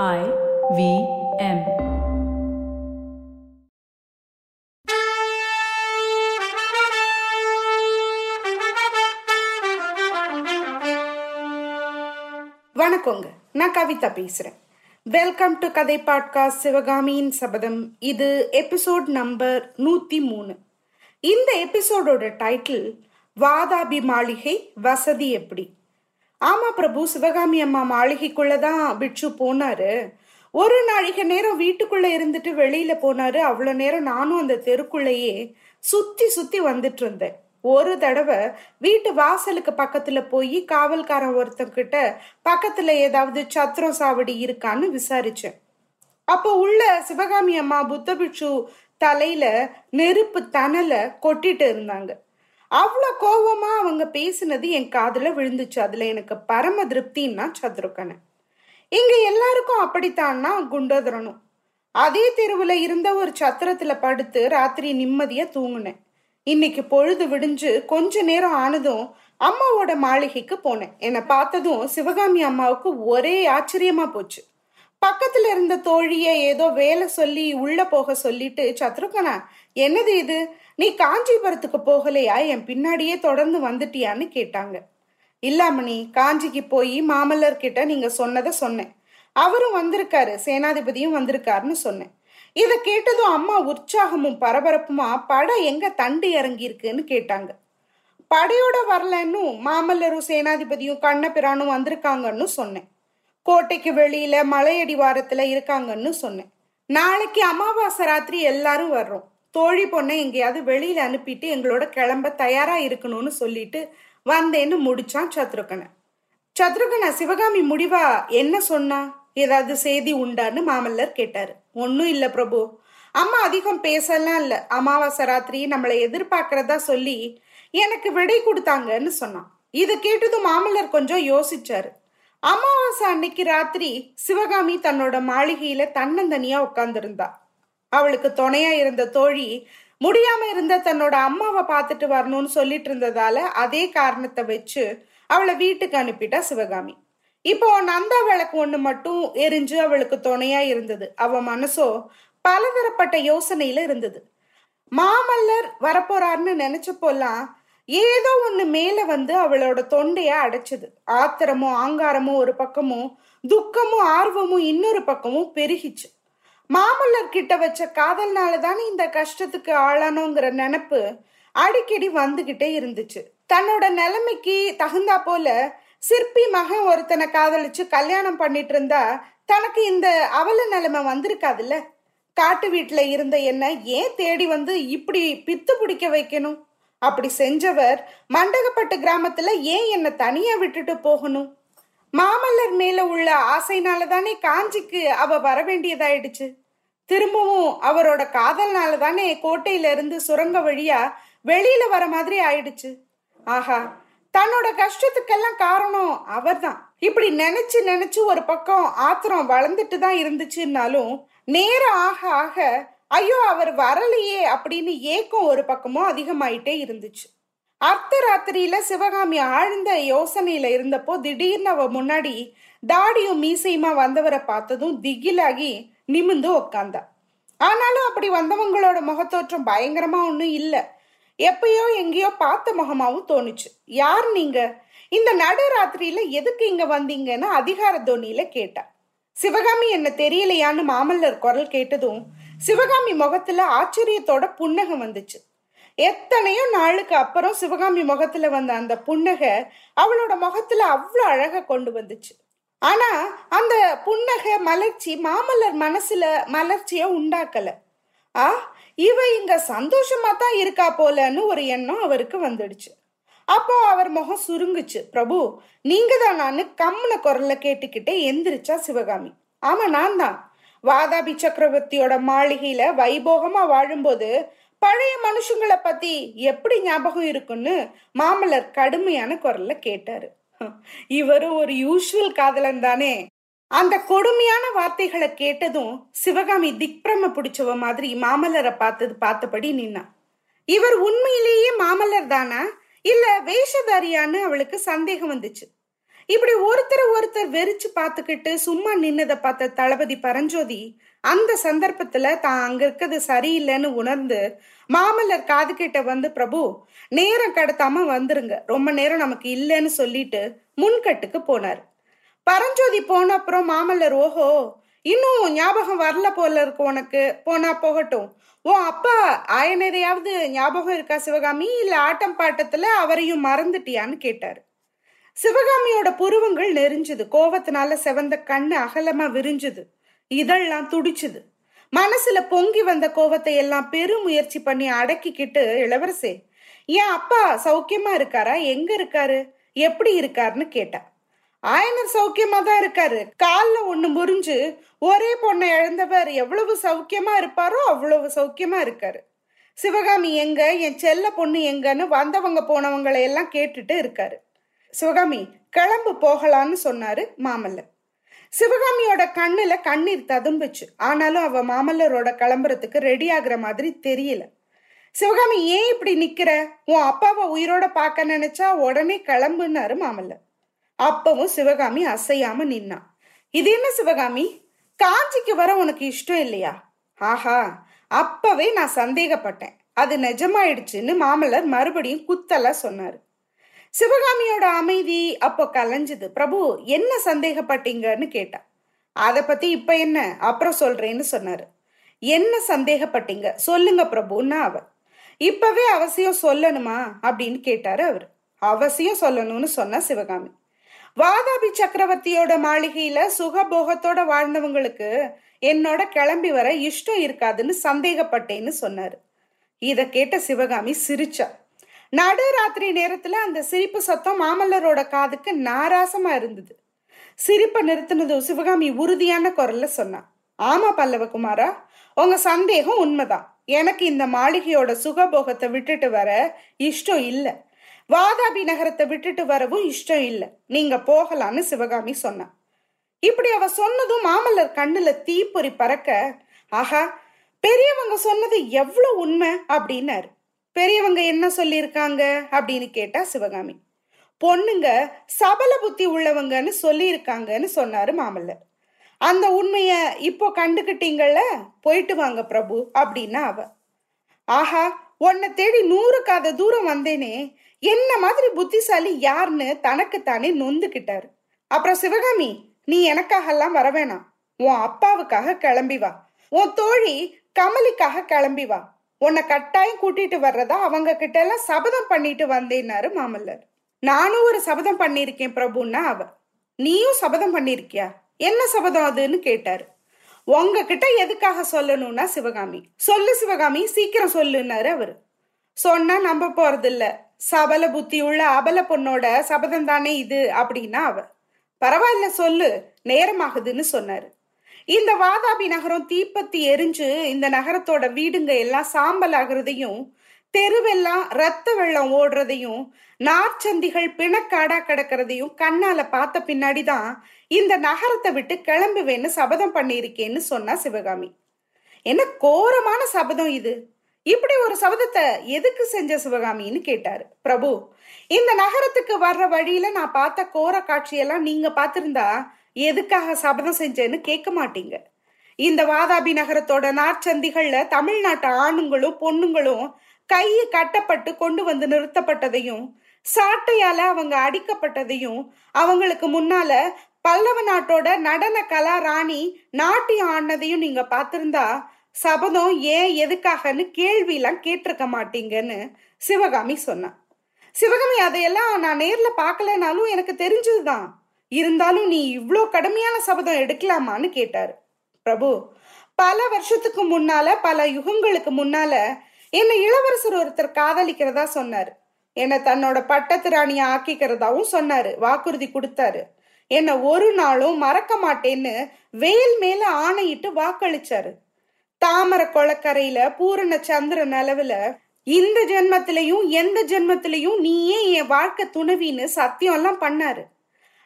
I V M. வணக்கங்க. நான் கவிதா பேசுறேன். வெல்கம் டு கதை பாட்காஸ்ட் சிவகாமியின் சபதம் இது எபிசோட் நம்பர் நூத்தி மூணு. இந்த எபிசோடோட டைட்டில் வாதாபி மாளிகை வசதி எப்படி? ஆமா பிரபு சிவகாமி அம்மா மாளிகைக்குள்ளதான் பிட்சு போனாரு. ஒரு நாழிகை நேரம் வீட்டுக்குள்ள இருந்துட்டு வெளியில போனாரு. அவ்வளவு நேரம் நானும் அந்த தெருக்குள்ளேயே சுத்தி சுத்தி வந்துட்டு இருந்தேன் ஒரு தடவை வீட்டு வாசலுக்கு பக்கத்துல போய் காவல்காரன் ஒருத்தங்கிட்ட பக்கத்துல ஏதாவது சத்திரம் சாவடி இருக்கான்னு விசாரிச்சேன். அப்போ உள்ள சிவகாமி அம்மா புத்த பிட்சு தலையில நெருப்பு தணல கொட்டிட்டு இருந்தாங்க. அவ்வளோ கோபமாக அவங்க பேசினது என் காதில் விழுந்துச்சு. அதில் எனக்கு பரம திருப்தின்னா சத்ருக்கனை. இங்கே எல்லாருக்கும் அப்படித்தான்னா குண்டோதரனும். அதே தெருவில் இருந்த ஒரு சத்திரத்தில் படுத்து ராத்திரி நிம்மதியாக தூங்கினேன். இன்னைக்கு பொழுது விடிஞ்சு கொஞ்ச நேரம் ஆனதும் அம்மாவோட மாளிகைக்கு போனேன். என்னை பார்த்ததும் சிவகாமி அம்மாவுக்கு ஒரே ஆச்சரியமா போச்சு. பக்கத்துல இருந்த தோழிய ஏதோ வேலை சொல்லி உள்ள போக சொல்லிட்டு சத்ருகனா என்னது இது? நீ காஞ்சிபுரத்துக்கு போகலையா? என் பின்னாடியே தொடர்ந்து வந்துட்டியான்னு கேட்டாங்க. இல்லாமணி காஞ்சிக்கு போய் மாமல்லர் கிட்ட நீங்க சொன்னதை சொன்னேன். அவரும் வந்திருக்காரு சேனாதிபதியும் வந்திருக்காருன்னு சொன்னேன். இதை கேட்டதும் அம்மா உற்சாகமும் பரபரப்புமா படம் எங்க தண்டு இறங்கி இருக்குன்னு கேட்டாங்க. படையோட வரலன்னு மாமல்லரும் சேனாதிபதியும் கண்ணபிரானும் வந்திருக்காங்கன்னு சொன்னேன். கோட்டைக்கு வெளியில மலையடிவாரத்துல இருக்காங்கன்னு சொன்னேன். நாளைக்கு அமாவாசை ராத்திரி எல்லாரும் வர்றோம். தோழி பொண்ணை எங்கேயாவது வெளியில அனுப்பிட்டு எங்களோட கிளம்ப தயாரா இருக்கணும்னு சொல்லிட்டு வந்தேன்னு முடிச்சான் சத்ருகனை. சத்ருகனை சிவகாமி முடிவா? என்ன சொன்னா? ஏதாவது செய்தி உண்டான்னு மாமல்லர் கேட்டாரு. ஒன்னும் இல்ல பிரபு. அம்மா அதிகம் பேசலாம் இல்ல. அமாவாசை ராத்திரி நம்மளை எதிர்பார்க்கறதா சொல்லி எனக்கு விடை கொடுத்தாங்கன்னு சொன்னான். இதை கேட்டதும் மாமல்லர் கொஞ்சம் யோசிச்சாரு. அமாவாசை அன்னைக்கு ராத்திரி சிவகாமி தன்னோட மாளிகையில தன்னந்தனியா உட்கார்ந்திருந்தா. அவளுக்கு துணையா இருந்த தோழி முடியாம இருந்த தன்னோட அம்மாவை பார்த்துட்டு வரணும்னு சொல்லிட்டு இருந்ததால அதே காரணத்தை வச்சு அவளை வீட்டுக்கு அனுப்பிட்டா சிவகாமி. இப்போ நந்தா விளக்கு ஒண்ணு மட்டும் எரிஞ்சு அவளுக்கு துணையா இருந்தது. அவ மனசோ பலதரப்பட்ட யோசனையில இருந்தது. மாமல்லர் வரப்போறாருன்னு நினைச்சப்போலாம் ஏதோ ஒண்ணு மேல வந்து அவளோட தொண்டைய அடைச்சது. ஆத்திரமும் ஆங்காரமும் ஒரு பக்கமும் துக்கமும் ஆர்வமும் இன்னொரு பக்கமும் பெருகிச்சு. மாமல்லர் கிட்ட வச்ச காதல்னால தானே இந்த கஷ்டத்துக்கு ஆளானோங்கிற நினப்பு அடிக்கடி வந்துகிட்டே இருந்துச்சு. தன்னோட நிலைமைக்கு தகுந்தா போல சிற்பி மகன் ஒருத்தனை காதலிச்சு கல்யாணம் பண்ணிட்டு இருந்தா தனக்கு இந்த அவல நிலைமை வந்திருக்காதுல்ல? காட்டு வீட்டுல இருந்த என்ன ஏன் தேடி வந்து இப்படி பித்து பிடிக்க வைக்கணும்? அப்படி செஞ்சவர் மண்டகப்பட்டு கிராமத்துல ஏன் என்னை தனியா விட்டுட்டு போகணும்? மாமல்லர் மேல உள்ள ஆசைனால தானே காஞ்சிக்கு அவ வர வேண்டியதாயிடுச்சு. திரும்பவும் அவரோட காதல்னால தானே கோட்டையில இருந்து சுரங்க வழியா வெளியில வர மாதிரி ஆயிடுச்சு. ஆஹா தன்னோட கஷ்டத்துக்கெல்லாம் காரணம் அவர்தான். இப்படி நினைச்சு நினைச்சு ஒரு பக்கம் ஆத்திரம் வளர்ந்துட்டு தான் இருந்துச்சுன்னாலும் நேரம் ஆக ஆக ஐயோ அவர் வரலையே அப்படின்னு ஏக்கம் ஒரு பக்கமும் அதிகமாயிட்டே இருந்துச்சு. அர்த்த ராத்திரியில சிவகாமி ஆழ்ந்த யோசனையில இருந்தப்போ திடீர்னு அவ முன்னாடி தாடியும் மீசையுமா வந்தவரை பார்த்ததும் திகிலாகி நிமிந்து உக்காந்தா. ஆனாலும் அப்படி வந்தவங்களோட முகத்தோற்றம் பயங்கரமா ஒன்றும் இல்லை. எப்பயோ எங்கேயோ பார்த்த முகமாவும் தோணுச்சு. யார் நீங்க? இந்த நடுராத்திரியில எதுக்கு இங்க வந்தீங்கன்னு அதிகார தோனியில கேட்டா. சிவகாமி என்ன தெரியலையான்னு மாமல்லர் குரல் கேட்டதும் சிவகாமி முகத்துல ஆச்சரியத்தோட புன்னகம் வந்துச்சு. எத்தனையோ நாளுக்கு அப்புறம் சிவகாமி முகத்துல வந்த அந்த புன்னகை அவளோட முகத்துல அவ்வளோ அழக கொண்டு வந்துச்சு. ஆனா அந்த புன்னகை மலர்ச்சி மாமல்லர் மனசுல மலர்ச்சிய உண்டாக்கல. ஆ இவ இங்க சந்தோஷமா தான் இருக்கா போலன்னு ஒரு எண்ணம் அவருக்கு வந்துடுச்சு. அப்போ அவர் முகம் சுருங்குச்சு. பிரபு நீங்க தான் நான் கம்முன குரல்ல கேட்டுக்கிட்டே எந்திரிச்சா சிவகாமி. ஆமா நான் தான் வாதாபி சக்கரவர்த்தியோட மாளிகையில வைபோகமா வாழும்போது பழைய மனுஷங்களை பத்தி எப்படி ஞாபகம் இருக்குன்னு மாமல்லர் கடுமையான குரல்ல கேட்டாரு. இவரும் ஒரு யூஸ்வல் காதலன் தானே. அந்த கொடுமையான வார்த்தைகளை கேட்டதும் சிவகாமி திக்பிரம பிடிச்சவ மாதிரி மாமல்லரை பார்த்தது பார்த்தபடி நின்னா. இவர் உண்மையிலேயே மாமல்லர் தானா? இல்ல வேஷதாரியான்னு அவளுக்கு சந்தேகம் வந்துச்சு. இப்படி ஒருத்தர் ஒருத்தர் வெறிச்சு பார்த்துக்கிட்டு சும்மா நின்னதை பார்த்த தளபதி பரஞ்சோதி அந்த சந்தர்ப்பத்துல தான் அங்க இருக்கிறது சரியில்லைன்னு உணர்ந்து மாமல்லர் காது கிட்ட வந்து பிரபு நேரம் கடத்தாம வந்துருங்க. ரொம்ப நேரம் நமக்கு இல்லைன்னு சொல்லிட்டு முன்கட்டுக்கு போனார். பரஞ்சோதி போன அப்புறம் மாமல்லர் ஓஹோ இன்னும் ஞாபகம் வரல போல இருக்கு உனக்கு. போனா போகட்டும். ஓ அப்பா ஆயனரையாவது ஞாபகம் இருக்கா சிவகாமி? இல்ல ஆட்டம் பாட்டத்துல அவரையும் மறந்துட்டியான்னு கேட்டாரு. சிவகாமியோட புருவங்கள் நெறிஞ்சது கோவத்தினால செவந்த கண்ணு அகலமா விரிஞ்சுது. இதெல்லாம் துடிச்சுது. மனசுல பொங்கி வந்த கோவத்தை எல்லாம் பெரும் முயற்சி பண்ணி அடக்கிக்கிட்டு இளவரசே என் அப்பா சௌக்கியமா இருக்காரா? எங்க இருக்காரு? எப்படி இருக்காருன்னு கேட்டா. ஆயனர் சௌக்கியமா தான் இருக்காரு. காலில் ஒண்ணு முறிஞ்சு ஒரே பொண்ணை இழந்தவர் எவ்வளவு சௌக்கியமா இருப்பாரோ அவ்வளவு சௌக்கியமா இருக்காரு. சிவகாமி எங்க? என் செல்ல பொண்ணு எங்கன்னு வந்தவங்க போனவங்களை எல்லாம் கேட்டுட்டு இருக்காரு. சிவகாமி கிளம்பு போகலான்னு சொன்னாரு மாமல்லர். சிவகாமியோட கண்ணுல கண்ணீர் ததும்புச்சு ஆனாலும் அவ மாமல்லரோட கிளம்புறதுக்கு ரெடி ஆகுற மாதிரி தெரியல. சிவகாமி ஏன் இப்படி நிக்கிற? உன் அப்பாவை உயிரோட பார்க்க நினைச்சா உடனே கிளம்புனாரு மாமல்லர். அப்பவும் சிவகாமி அசையாம நின்னா. இது என்ன சிவகாமி? காஞ்சிக்கு வர உனக்கு இஷ்டம் இல்லையா? ஆஹா அப்பவே நான் சந்தேகப்பட்டேன். அது நிஜமாயிடுச்சுன்னு மாமல்லர் மறுபடியும் குத்தலா சொன்னாரு. சிவகாமியோட அமைதி அப்போ கலைஞ்சது. பிரபு என்ன சந்தேகப்பட்டீங்கன்னு கேட்டா. அதை பத்தி இப்ப என்ன? அப்புறம் சொல்றேன்னு சொன்னாரு. என்ன சந்தேகப்பட்டீங்க? சொல்லுங்க பிரபுன்னா அவர் இப்பவே அவசியம் சொல்லணுமா? அப்படின்னு கேட்டாரு அவர். அவசியம் சொல்லணும்னு சொன்னா சிவகாமி. வாதாபி சக்கரவர்த்தியோட மாளிகையில சுகபோகத்தோட வாழ்ந்தவங்களுக்கு என்னோட கிளம்பி வர இஷ்டம் இருக்காதுன்னு சந்தேகப்பட்டேன்னு சொன்னாரு. இத கேட்ட சிவகாமி சிரிச்சா. நடுராத்திரி நேரத்துல அந்த சிரிப்பு சத்தம் மாமல்லரோட காதுக்கு நாராசமா இருந்தது. சிரிப்பை நிறுத்தினதும் சிவகாமி உறுதியான குரல்ல சொன்னான் ஆமா பல்லவகுமாரா உங்க சந்தேகம் உண்மைதான். எனக்கு இந்த மாளிகையோட சுகபோகத்தை விட்டுட்டு வர இஷ்டம் இல்லை. வாதாபி நகரத்தை விட்டுட்டு வரவும் இஷ்டம் இல்லை. நீங்க போகலான்னு சிவகாமி சொன்னான் இப்படி அவ சொன்னதும் மாமல்லர் கண்ணுல தீப்பொறி பறக்க ஆஹா பெரியவங்க சொன்னது எவ்வளவு உண்மை? அப்படின்னாரு. பெரியவங்க என்ன சொல்லியிருக்காங்க அப்படின்னு கேட்டா சிவகாமி. பொண்ணுங்க சபல புத்தி உள்ளவங்கன்னு சொல்லியிருக்காங்கன்னு சொன்னாரு மாமல்லர். அந்த உண்மைய இப்போ கண்டுகிட்டீங்கல்ல? போயிட்டு வாங்க பிரபு அப்படின்னா அவ. ஆஹா உன்னை தேடி நூறு காத தூரம் வந்தேனே. என்ன மாதிரி புத்திசாலி யாருன்னு தனக்குத்தானே நொந்துக்கிட்டாரு அப்புறம் சிவகாமி நீ எனக்காகலாம் வர வேணாம் உன் அப்பாவுக்காக கிளம்பி வா. உன் தோழி கமலிக்காக கிளம்பி வா. உன்னை கட்டாயம் கூட்டிட்டு வர்றதா அவங்க கிட்ட எல்லாம் சபதம் பண்ணிட்டு வந்தேன்னாரு மாமல்லர். நானும் ஒரு சபதம் பண்ணிருக்கேன் பிரபுன்னா அவ. நீயும் சபதம் பண்ணிருக்கியா என்ன சபதம் அதுன்னு கேட்டாரு. உங்ககிட்ட எதுக்காக சொல்லணும்னா சிவகாமி. சொல்லு சிவகாமி சீக்கிரம் சொல்லுன்னாரு அவரு. சொன்னா நம்ப போறது இல்ல சபல புத்தி உள்ள அபல பொண்ணோட சபதம் தானே இது அப்படின்னா அவ. பரவாயில்ல சொல்லு. நேரமாகுதுன்னு சொன்னாரு. இந்த வாதாபி நகரம் தீப்பத்தி எரிஞ்சு இந்த நகரத்தோட வீடுங்க எல்லாம் சாம்பல் ஆகுறதையும் தெருவெல்லாம் ரத்த வெள்ளம் ஓடுறதையும் நார்ச்சந்திகள் பிணக்காடா கிடக்கிறதையும் கண்ணால பார்த்த பின்னாடிதான் இந்த நகரத்தை விட்டு கிளம்புவேன்னு சபதம் பண்ணியிருக்கேன்னு சொன்னா சிவகாமி. என்ன கோரமான சபதம் இது? இப்படி ஒரு சபதத்தை எதுக்கு செஞ்ச சிவகாமின்னு கேட்டாரு. பிரபு இந்த நகரத்துக்கு வர்ற வழியில நான் பார்த்த கோர காட்சியெல்லாம் நீங்க பார்த்திருந்தா எதுக்காக சபதம் செஞ்சேன்னு கேட்க மாட்டீங்க. இந்த வாதாபி நகரத்தோட நாற்சந்திகள்ல தமிழ்நாட்டு ஆணுங்களும் பொண்ணுங்களும் கையை கட்டப்பட்டு கொண்டு வந்து நிறுத்தப்பட்டதையும் சாட்டையால அவங்க அடிக்கப்பட்டதையும் அவங்களுக்கு முன்னால பல்லவ நாட்டோட நடன கலா ராணி நாட்டியம் ஆடினதையும் நீங்க பார்த்திருந்தா சபதம் ஏன் எதுக்காகன்னு கேள்வியெல்லாம் கேட்டிருக்க மாட்டீங்கன்னு சிவகாமி சொன்னான் சிவகாமி அதையெல்லாம் நான் நேர்ல பார்க்கலனாலும் எனக்கு தெரிஞ்சதுதான். இருந்தாலும் நீ இவ்வளோ கடுமையான சபதம் எடுக்கலாமான்னு கேட்டார். பிரபு பல வருஷத்துக்கு முன்னால பல யுகங்களுக்கு முன்னால என்னை இளவரசர் ஒருத்தர் காதலிக்கிறதா சொன்னார். என்னை தன்னோட பட்டத்து ராணியை ஆக்கிக்கிறதாவும் சொன்னாரு வாக்குறுதி கொடுத்தாரு. என்னை ஒரு நாளும் மறக்க மாட்டேன்னு வேல் மேல ஆணையிட்டு வாக்களிச்சாரு. தாமர கொளக்கரையில பூரண சந்திர நிலவுல இந்த ஜென்மத்திலையும் எந்த ஜென்மத்திலையும் நீயே என் வாழ்க்கை துணவின்னு சத்தியம் எல்லாம் பண்ணாரு.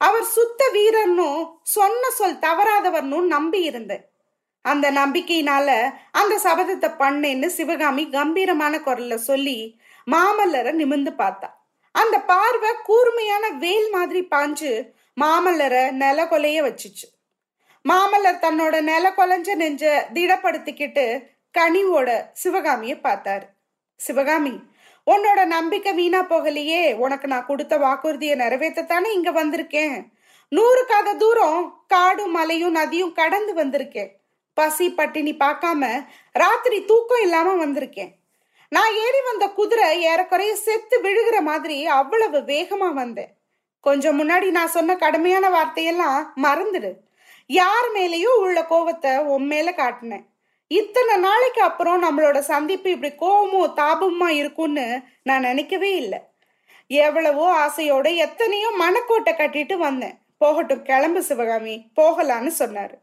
அவர் சுத்த வீரர்னும் சொன்ன சொல் தவறாதவர்னும் நம்பி இருந்தேன் அந்த நம்பிக்கையினால அந்த சபதத்தை பண்ணேன்னு சிவகாமி கம்பீரமான குரல்ல சொல்லி மாமல்லரை நிமிந்து பார்த்தா. அந்த பார்வை கூர்மையான வேல் மாதிரி பாஞ்சு மாமல்லரை நில கொலைய வச்சுச்சு. மாமல்லர் தன்னோட நில கொலைஞ்ச நெஞ்ச திடப்படுத்திக்கிட்டு கனிவோட சிவகாமிய பார்த்தாரு. சிவகாமி உன்னோட நம்பிக்கை வீணா போகலையே. உனக்கு நான் கொடுத்த வாக்குறுதியை நிறைவேற்றத்தானே இங்க வந்திருக்கேன். நூறு காத தூரம் காடும் மலையும் நதியும் கடந்து வந்திருக்கேன். பசி பட்டினி பார்க்காம ராத்திரி தூக்கம் இல்லாம வந்திருக்கேன். நான் ஏறி வந்த குதிரை ஏறக்குறைய செத்து விழுகிற மாதிரி அவ்வளவு வேகமா வந்தேன். கொஞ்சம் முன்னாடி நான் சொன்ன கடுமையான வார்த்தையெல்லாம் மறந்துடு. யார் மேலேயும் உள்ள கோவத்தை உன் மேல காட்டினேன். இத்தனை நாளைக்கு அப்புறம் நம்மளோட சந்திப்பு இப்படி கோபமோ தாபமா இருக்கும்னு நான் நினைக்கவே இல்லை. எவ்வளவோ ஆசையோட எத்தனையோ மனக்கோட்டை கட்டிட்டு வந்தேன். போகட்டும் கிளம்பு சிவகாமி போகலான்னு சொன்னாரு.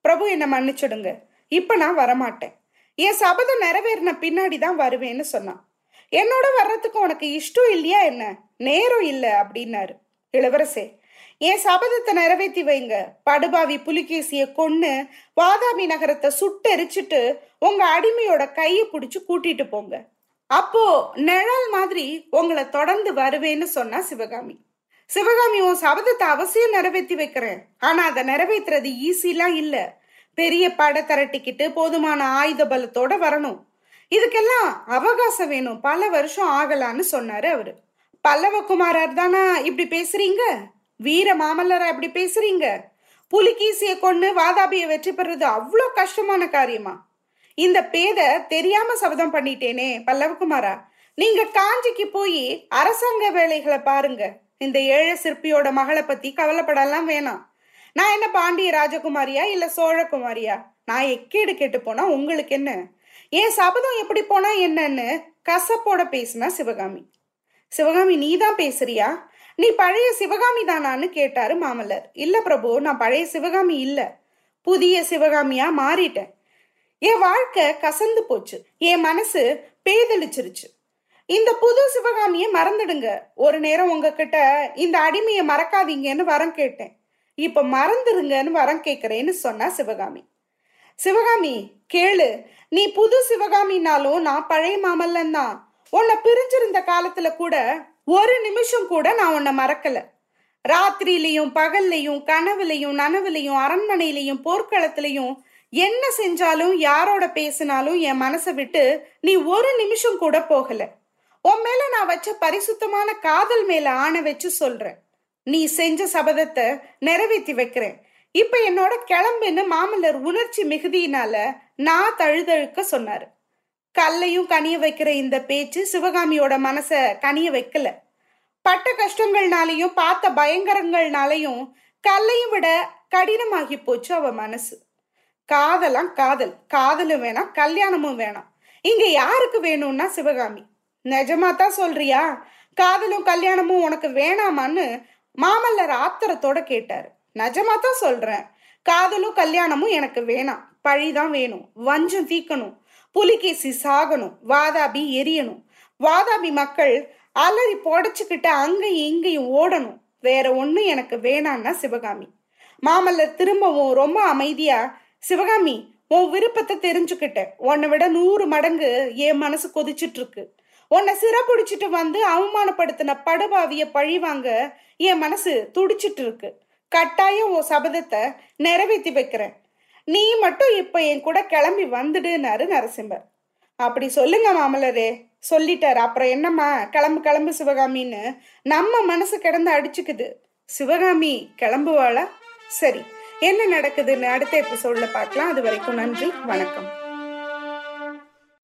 பிரபு என்னை மன்னிச்சிடுங்க. இப்ப நான் வரமாட்டேன். என் சபதம் நிறைவேறின பின்னாடி தான் வருவேன்னு சொன்னான். என்னோட வர்றதுக்கு உனக்கு இஷ்டம் இல்லையா என்ன? நேரம் இல்லை அப்படின்னாரு. இளவரசே என் சபதத்தை நிறைவேற்றி வைங்க? படுபாவி புலிகேசிய கொன்னு வாதாபி நகரத்தை சுட்டெரிச்சிட்டு உங்க அடிமையோட கையை பிடிச்சு கூட்டிட்டு போங்க. அப்போ நிழல் மாதிரி உங்களை தொடர்ந்து வருவேன்னு சொன்னா சிவகாமி. சிவகாமி உன் சபதத்தை அவசியம் நிறைவேற்றி வைக்கிறேன். ஆனா அதை நிறைவேற்றுறது ஈஸிலாம் இல்ல. பெரிய படை திரட்டிக்கிட்டு போதுமான ஆயுத பலத்தோட வரணும். இதுக்கெல்லாம் அவகாசம் வேணும். பல வருஷம் ஆகலான்னு சொன்னாரு அவரு. பல்லவகுமாரர் தானா இப்படி பேசுறீங்க? வீர மாமல்லரா இப்படி பேசுறீங்க? புலிகீசிய கொண்டு வாதாபிய வெற்றி பெறது அவ்வளோ கஷ்டமான காரியமா? இந்த பேத தெரியாம சபதம் பண்ணிட்டேனே பல்லவகுமாரா. நீங்க காஞ்சிக்கு போய் அரசாங்க வேலைகளை பாருங்க. இந்த ஏழை சிற்பியோட மகளை பத்தி கவலைப்படலாம் வேணாம். நான் என்ன பாண்டிய ராஜகுமாரியா இல்ல சோழகுமாரியா? நான் எக்கேடு கேட்டு போனா உங்களுக்கு என்ன? என் சபதம் எப்படி போனா என்னன்னு கசப்போட பேசுனா சிவகாமி. சிவகாமி நீ தான் பேசுறியா? நீ பழைய சிவகாமி தானான்னு கேட்டாரு மாமல்லர். இல்ல பிரபு நான் பழைய சிவகாமி இல்ல. புதிய சிவகாமியா மாறிட்டேன். என் வாழ்க்கை கசந்து போச்சு. என் மனசு பேதளிச்சிருச்சு. இந்த புது சிவகாமிய மறந்துடுங்க. ஒரு நேரம் உங்ககிட்ட இந்த அடிமையை மறக்காதீங்கன்னு வரம் கேட்டேன். இப்ப மறந்துடுங்கன்னு வரம் கேட்கிறேன்னு சொன்னா சிவகாமி. சிவகாமி கேளு. நீ புது சிவகாமினாலும் நான் பழைய மாமல்லன் தான். உன்னை பிரிஞ்சிருந்த காலத்துல கூட ஒரு நிமிஷம் கூட நான் உன்னை மறக்கல. ராத்திரியிலையும் பகல்லையும் கனவுலையும் நனவுலையும் அரண்மனையிலையும் போர்க்களத்திலையும் என்ன செஞ்சாலும் யாரோட பேசினாலும் என் மனசை விட்டு நீ ஒரு நிமிஷம் கூட போகல. உன் மேல நான் வச்ச பரிசுத்தமான காதல் மேல ஆணை வச்சு சொல்றேன். நீ செஞ்ச சபதத்தை நிறைவேற்றி வைக்கிறேன். இப்ப என்னோட கிளம்புன்னு மாமல்லர் உணர்ச்சி மிகுதியினால நான் தழுதழுக்க சொன்னாரு. கல்லையும் கனிய வைக்கிற இந்த பேச்சு சிவகாமியோட மனச கனிய வைக்கல. பட்ட கஷ்டங்கள்னாலையும் பார்த்த பயங்கரங்கள்னாலையும் கல்லையும் விட கடினமாகி போச்சு அவ மனசு. காதலாம் காதல். காதலும் வேணாம் கல்யாணமும் வேணாம். இங்க யாருக்கு வேணும்னா சிவகாமி? நிஜமா தான் சொல்றியா? காதலும் கல்யாணமும் உனக்கு வேணாமான்னு மாமல்லர் ஆத்திரத்தோட கேட்டாரு. நிஜமா தான் சொல்றேன். காதலும் கல்யாணமும் எனக்கு வேணாம். பழிதான் வேணும். வஞ்சம் தீக்கணும். புலிகேசி சாகணும் வாதாபி எரியணும். வாதாபி மக்கள் அலறி புடச்சுக்கிட்டு அங்கேயும் இங்கேயும் ஓடணும். வேற ஒன்றும் எனக்கு வேணான்னா சிவகாமி. மாமல்லர் திரும்பவும் ரொம்ப அமைதியா சிவகாமி உன் விருப்பத்தை தெரிஞ்சுக்கிட்டேன். உன்னை விட நூறு மடங்கு என் மனசு கொதிச்சுட்டு இருக்கு உன்னை சிறப்பிடிச்சிட்டு வந்து அவமானப்படுத்தின படுபாவிய பழி வாங்க என் மனசு துடிச்சிட்டு இருக்கு கட்டாயம் உன் சபதத்தை நிறைவேற்றி வைக்கிறேன். நீ மட்டும் இப்ப என் கூட கிளம்பி வந்துடுனாரு நரசிம்மர். அப்படி சொல்லுங்க மாமலரே சொல்லிட்டாரு. அப்புறம் என்னம்மா? கிளம்பு கிளம்பு சிவகாமின்னு நம்ம மனசு கிடந்து அடிச்சுக்குது. சிவகாமி கிளம்புவாளா? சரி என்ன நடக்குதுன்னு அடுத்த எபிசோட்ல பார்க்கலாம். அது வரைக்கும் நன்றி வணக்கம்.